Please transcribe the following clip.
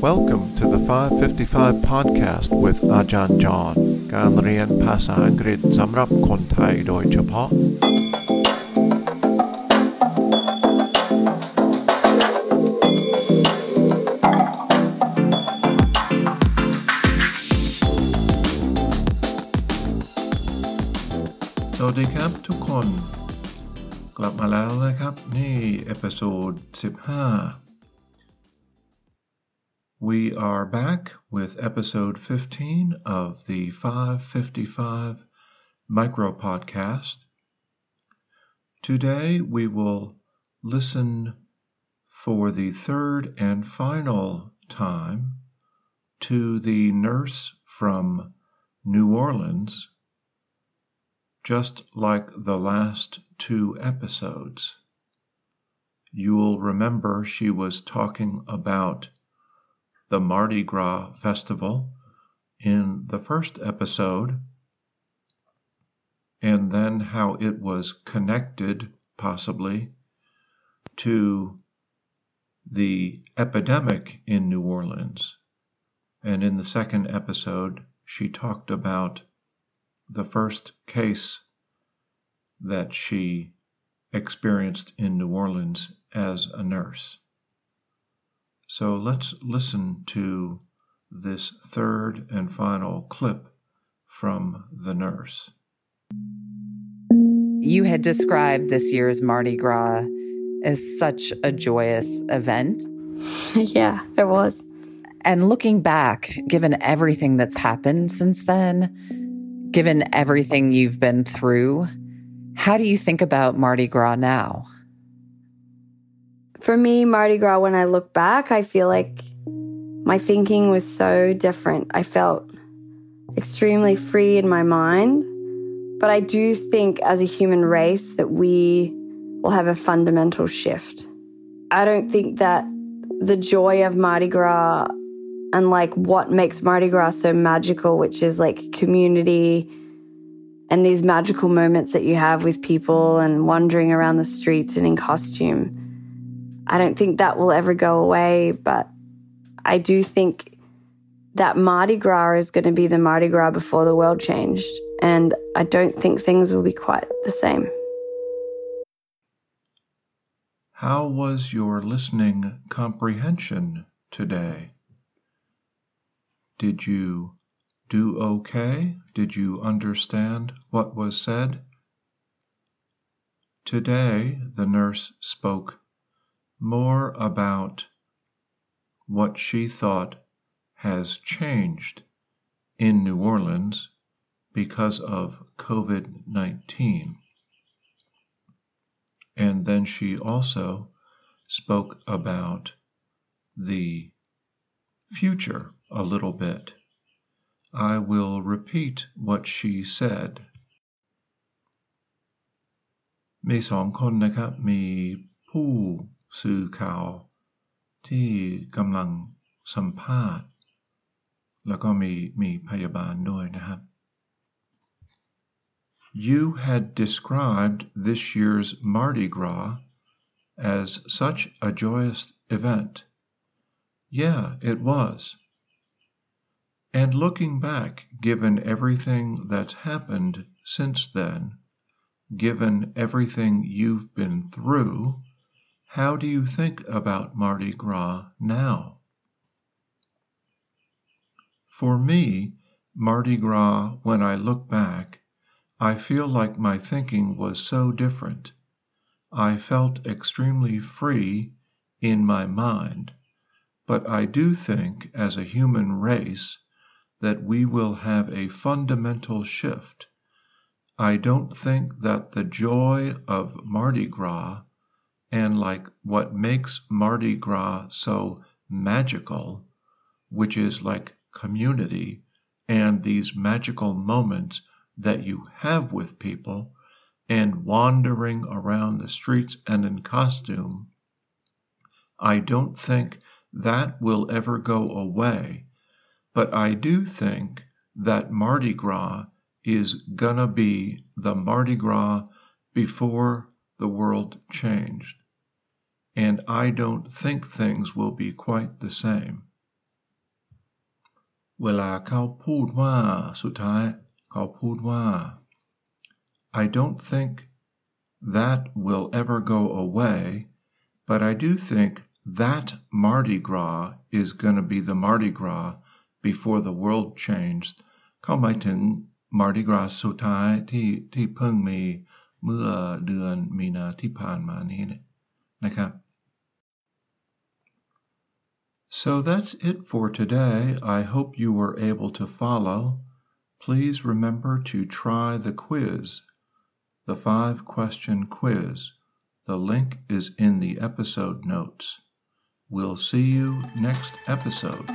Welcome to the 555 podcast with Ajahn John การเรียนภาษาอังกฤษสำหรับคนไทยโดยเฉพาะ สวัสดีครับทุกคน กลับมาแล้วนะครับ นี่เอพิโซด15 We are back with episode 15 of the 555 micro podcast. Today we will listen for the third and final time to the nurse from New Orleans just like the last two episodes. You'll remember she was talking about the Mardi Gras festival in the first episode, and then how it was connected, possibly, to the epidemic in New Orleans. And in the second episode, she talked about the first case that she experienced in New Orleans as a nurse. So let's listen to this third and final clip from the nurse. You had described this year's Mardi Gras as such a joyous event. yeah, it was. And looking back, given everything that's happened since then, given everything you've been through, how do you think about Mardi Gras now? For me, Mardi Gras, when I look back, I feel like my thinking was so different. I felt extremely free in my mind. But I do think as a human race that we will have a fundamental shift. I don't think that the joy of Mardi Gras and like what makes Mardi Gras so magical, which is like community and these magical moments that you have with people and wandering around the streets and in costume. I don't think that will ever go away, but I do think that Mardi Gras is going to be the Mardi Gras before the world changed. And I don't think things will be quite the same. How was your listening comprehension today? Did you do okay? Did you understand what was said? Today, the nurse spoke more about what she thought has changed in New Orleans because of COVID 19. And then she also spoke about the future a little bit. I will repeat what she said มีสองคนนะครับ มีผู้ สื่อข่าว ที่กำลังสัมภาษณ์ แล้วก็มีมีพยาบาลด้วยนะครับ You had described this year's Mardi Gras as such a joyous event. Yeah, it was. And looking back, given everything that's happened since then, given everything you've been through, how do you think about Mardi Gras now? For me, Mardi Gras, when I look back, I feel like my thinking was so different. I felt extremely free in my mind. But I do think, as a human race, that we will have a fundamental shift. I don't think that the joy of Mardi Gras and like what makes Mardi Gras so magical, which is like community and these magical moments that you have with people and wandering around the streets and in costume, I don't think that will ever go away. But I do think that Mardi Gras is gonna be the Mardi Gras before the world changed. And I don't think things will be quite the same. เวลาเขาพูดว่าสุดท้ายเขาพูดว่า I don't think that will ever go away but I do think that Mardi Gras is going to be the Mardi Gras before the world changed เข้าหมายถึง Mardi Gras สุดท้ายที่ที่เพิ่งมี เมื่อเดือนมีนาที่ผ่านมานี้นะครับ So that's it for today. I hope you were able to follow. Please remember to try the quiz, the five question quiz. The link is in the episode notes. We'll see you next episode.